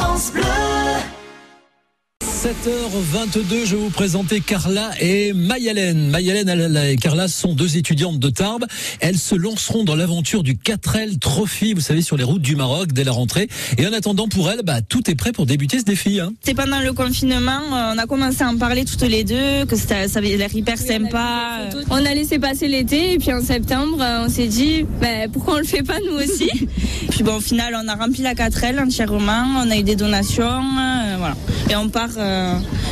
France Bleu. 7h22, je vais vous présenter Carla et Mayalène. Mayalène et Carla sont deux étudiantes de Tarbes. Elles se lanceront dans l'aventure du 4L Trophy, vous savez, sur les routes du Maroc dès la rentrée. Et en attendant, pour elles, bah, tout est prêt pour débuter ce défi. Hein. C'est pendant le confinement, euh, on a commencé à en parler toutes les deux, que ça, ça avait l'air hyper sympa. On a laissé passer l'été et puis en septembre, euh, on s'est dit, bah, pourquoi on le fait pas nous aussi Puis bon, au final, on a rempli la 4L entièrement, on a eu des donations, euh, voilà. Et on part euh,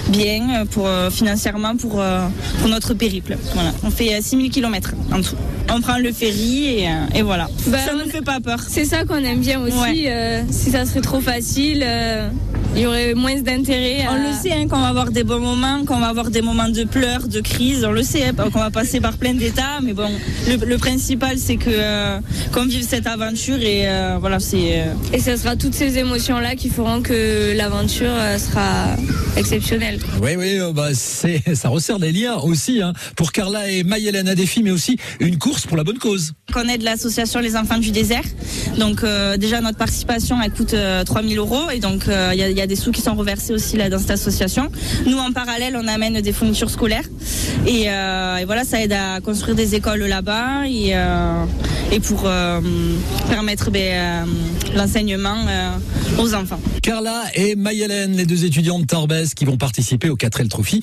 bien pour euh, financièrement pour, euh, pour notre périple. Voilà. On fait 6000 km en tout. On prend le ferry et, et voilà. Bah, ça ne fait pas peur. C'est ça qu'on aime bien aussi. Ouais. euh, si ça serait trop facile, euh, il y aurait moins d'intérêt. à- On le sait hein, qu'on va avoir des bons moments, qu'on va avoir des moments de pleurs, de crise. On le sait hein, qu'on va passer par plein d'états. Mais bon, le, le principal c'est que euh, qu'on vive cette aventure et euh, voilà, c'est. euh, Et ce sera toutes ces émotions-là qui feront que l'aventure euh, sera exceptionnelle. Oui, oui, euh, bah, c'est, ça resserre les liens aussi. Hein. Pour Carla et Mayalène, un défi, mais aussi une course pour la bonne cause. Qu'on aide l'association Les Enfants du Désert. Donc euh, déjà notre participation coûte euh, 3000 euros et donc euh, il y, a, des sous qui sont reversés aussi là dans cette association. Nous en parallèle on amène des fournitures scolaires et, euh, voilà ça aide à construire des écoles là-bas et, pour permettre ben, l'enseignement aux enfants. Carla et Mayalène, les deux étudiantes tarbaises qui vont participer au 4L Trophy.